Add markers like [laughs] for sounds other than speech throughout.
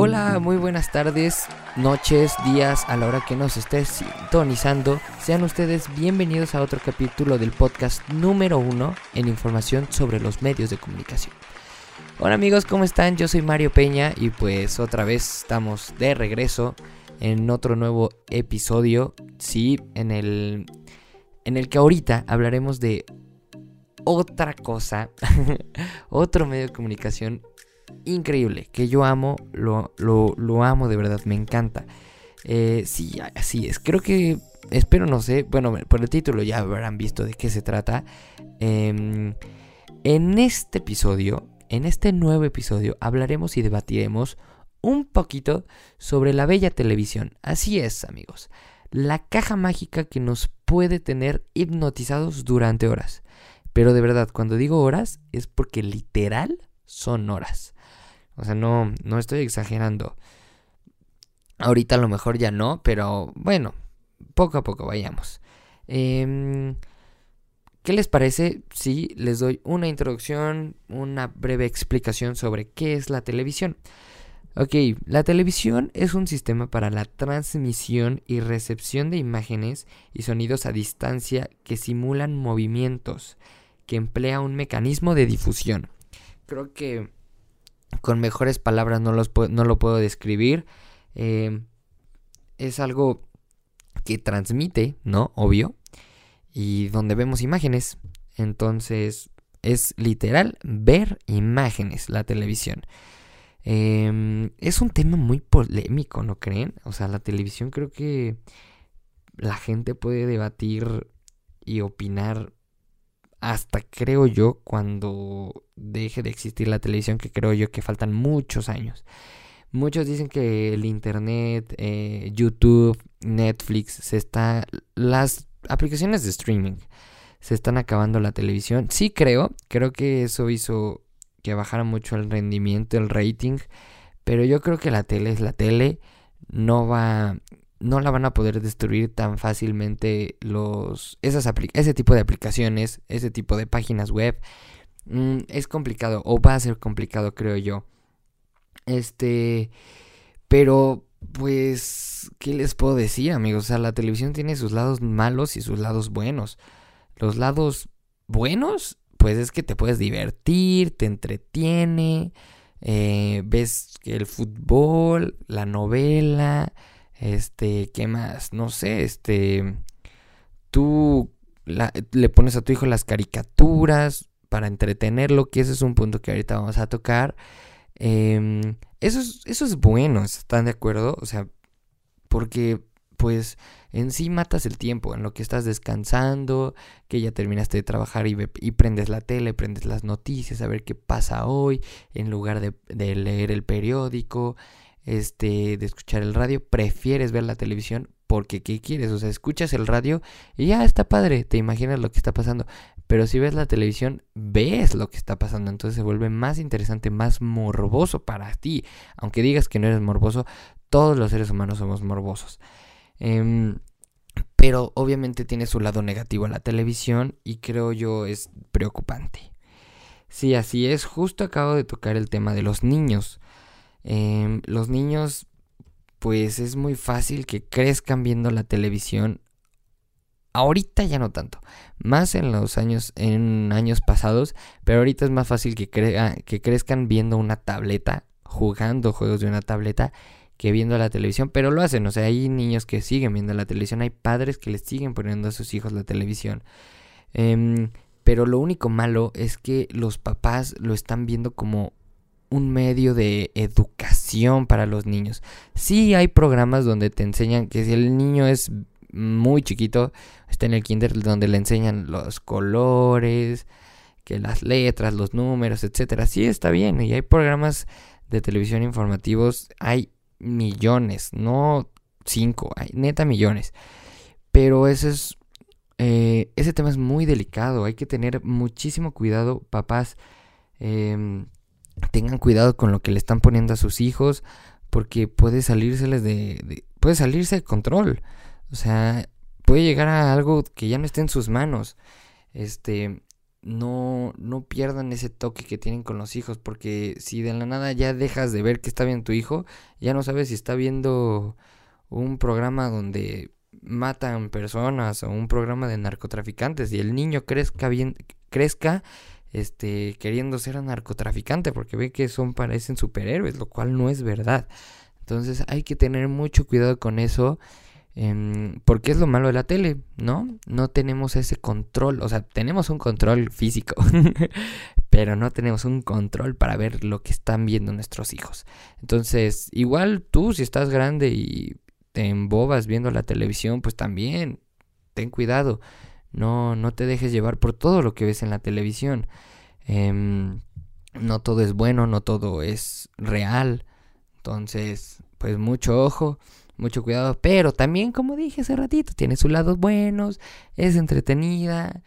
Hola, muy buenas tardes, noches, días, a la hora que nos estés sintonizando. Sean ustedes bienvenidos a otro capítulo del podcast número uno en información sobre los medios de comunicación. Hola amigos, ¿cómo están? Yo soy Mario Peña y pues otra vez estamos de regreso en otro nuevo episodio. Sí, en el, en el que ahorita hablaremos de otra cosa, [laughs] otro medio de comunicación increíble, que yo amo, lo, lo, amo de verdad, me encanta. Eh, sí, así es. Creo que, espero, no sé, bueno, por el título ya habrán visto de qué se trata. Em, en este episodio, en este nuevo episodio, hablaremos y debatiremos un poquito sobre la bella televisión. Así es, amigos. La caja mágica que nos puede tener hipnotizados durante horas. Pero de verdad, cuando digo horas, es porque literal son horas. O sea, no, no estoy exagerando. Ahorita a lo mejor ya no, pero bueno, poco a poco vayamos. Em, ¿Qué les parece si les doy una introducción, una breve explicación sobre qué es la televisión? Ok, la televisión es un sistema para la transmisión y recepción de imágenes y sonidos a distancia que simulan movimientos, que emplea un mecanismo de difusión. Creo que con mejores palabras no, los no lo puedo describir. Em, es algo que transmite, ¿no? Obvio. Y donde vemos imágenes. Entonces es literal ver imágenes la televisión. Em, es un tema muy polémico, ¿no creen? O sea, la televisión creo que la gente puede debatir y opinar hasta creo yo cuando deje de existir la televisión, que creo yo que faltan muchos años. Muchos dicen que el internet, eh, YouTube, Netflix, se está. las aplicaciones de streaming se están acabando la televisión. Sí creo, creo que eso hizo que bajara mucho el rendimiento, el rating. Pero yo creo que la tele es la tele. No va no la van a poder destruir tan fácilmente los esas ese tipo de aplicaciones, ese tipo de páginas web. Mm, es complicado o va a ser complicado, creo yo. Este, pero pues ¿qué les puedo decir, amigos? O sea, la televisión tiene sus lados malos y sus lados buenos. Los lados buenos, pues es que te puedes divertir, te entretiene, eh, ves el fútbol, la novela, este, ¿qué más? No sé, este, tú le pones a tu hijo las caricaturas para entretenerlo, que ese es un punto que ahorita vamos a tocar. Em, eso, es, eso es bueno, ¿están de acuerdo? O sea, porque pues en sí matas el tiempo en lo que estás descansando, que ya terminaste de trabajar y, y prendes la tele, prendes las noticias, a ver qué pasa hoy, en lugar de, de leer el periódico, este, de escuchar el radio, prefieres ver la televisión porque ¿qué quieres? O sea, escuchas el radio y ya está padre, te imaginas lo que está pasando. Pero si ves la televisión, ves lo que está pasando. Entonces se vuelve más interesante, más morboso para ti. Aunque digas que no eres morboso, todos los seres humanos somos morbosos. Em, pero obviamente tiene su lado negativo a la televisión y creo yo es preocupante. Sí, así es. Justo acabo de tocar el tema de los niños. Em, los niños, pues es muy fácil que crezcan viendo la televisión. Ahorita ya no tanto, más en los años, en años pasados, pero ahorita es más fácil que, que crezcan viendo una tableta, jugando juegos de una tableta, que viendo la televisión, pero lo hacen, o sea, hay niños que siguen viendo la televisión, hay padres que les siguen poniendo a sus hijos la televisión. Em, pero lo único malo es que los papás lo están viendo como un medio de educación para los niños. Sí hay programas donde te enseñan que si el niño es muy chiquito, está en el kinder donde le enseñan los colores, que las letras, los números, etcétera. Sí está bien y hay programas de televisión informativos, hay millones, no cinco, hay neta millones. Pero ese es eh, ese tema es muy delicado, hay que tener muchísimo cuidado, papás. Eh, tengan cuidado con lo que le están poniendo a sus hijos porque puede salírseles de, puede salirse de control. O sea, puede llegar a algo que ya no esté en sus manos. Este, no, no pierdan ese toque que tienen con los hijos, porque si de la nada ya dejas de ver que está viendo tu hijo, ya no sabes si está viendo un programa donde matan personas o un programa de narcotraficantes y el niño crezca bien, crezca este queriendo ser narcotraficante porque ve que son parecen superhéroes, lo cual no es verdad. Entonces hay que tener mucho cuidado con eso. Em, porque es lo malo de la tele, ¿no? No tenemos ese control, o sea, tenemos un control físico, [laughs] pero no tenemos un control para ver lo que están viendo nuestros hijos. Entonces, igual tú, si estás grande y te embobas viendo la televisión, pues también ten cuidado. No, no te dejes llevar por todo lo que ves en la televisión. Em, no todo es bueno, no todo es real. Entonces, pues mucho ojo mucho cuidado. Pero también, como dije hace ratito, tiene sus lados buenos, es entretenida,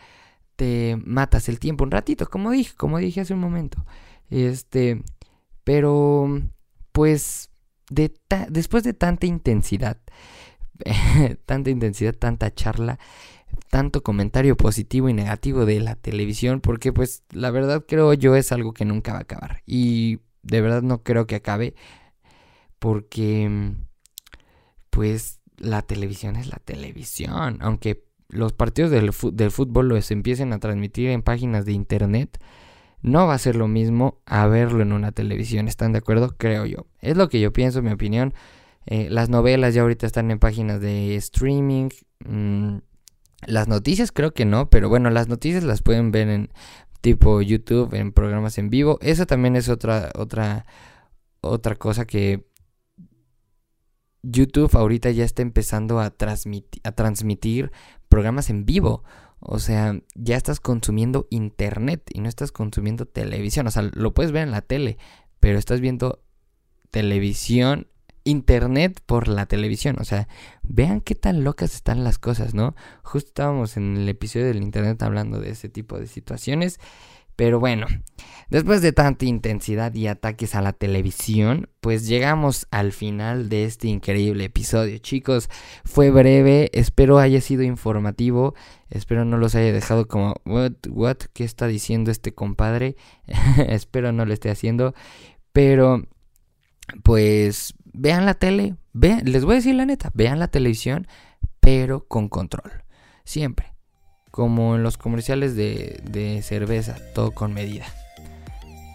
te matas el tiempo un ratito, como dije, como dije hace un momento. Este, pero, pues, de después de tanta intensidad, [laughs] tanta intensidad, tanta charla, tanto comentario positivo y negativo de la televisión, porque pues la verdad creo yo es algo que nunca va a acabar. Y de verdad no creo que acabe, porque pues la televisión es la televisión. Aunque los partidos del, fútbol los empiecen a transmitir en páginas de internet, no va a ser lo mismo a verlo en una televisión. ¿Están de acuerdo? Creo yo. Es lo que yo pienso, mi opinión. Eh, las novelas ya ahorita están en páginas de streaming. Mm, las noticias creo que no, pero bueno, las noticias las pueden ver en tipo YouTube, en programas en vivo. Eso también es otra, otra, otra cosa que YouTube ahorita ya está empezando a, transmitir, a transmitir programas en vivo. O sea, ya estás consumiendo internet y no estás consumiendo televisión. O sea, lo puedes ver en la tele, pero estás viendo televisión, internet por la televisión. O sea, vean qué tan locas están las cosas, ¿no? Justo estábamos en el episodio del internet hablando de ese tipo de situaciones. Pero bueno, después de tanta intensidad y ataques a la televisión, pues llegamos al final de este increíble episodio. Chicos, fue breve, espero haya sido informativo, espero no los haya dejado como, what, what, ¿qué está diciendo este compadre? [laughs] espero no lo esté haciendo, pero pues vean la tele, vean, les voy a decir la neta, vean la televisión, pero con control, siempre como en los comerciales de, cerveza, todo con medida.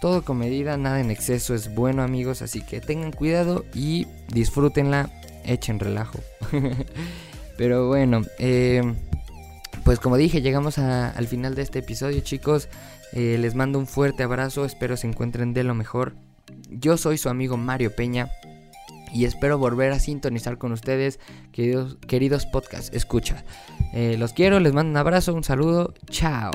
Todo con medida, nada en exceso es bueno amigos, así que tengan cuidado y disfrútenla, echen relajo. [laughs] Pero bueno, eh, pues como dije, llegamos al final de este episodio chicos. Eh, les mando un fuerte abrazo, espero se encuentren de lo mejor. Yo soy su amigo Mario Peña y espero volver a sintonizar con ustedes, queridos, queridos podcast escucha. Eh, los quiero, les mando un abrazo, un saludo, chao.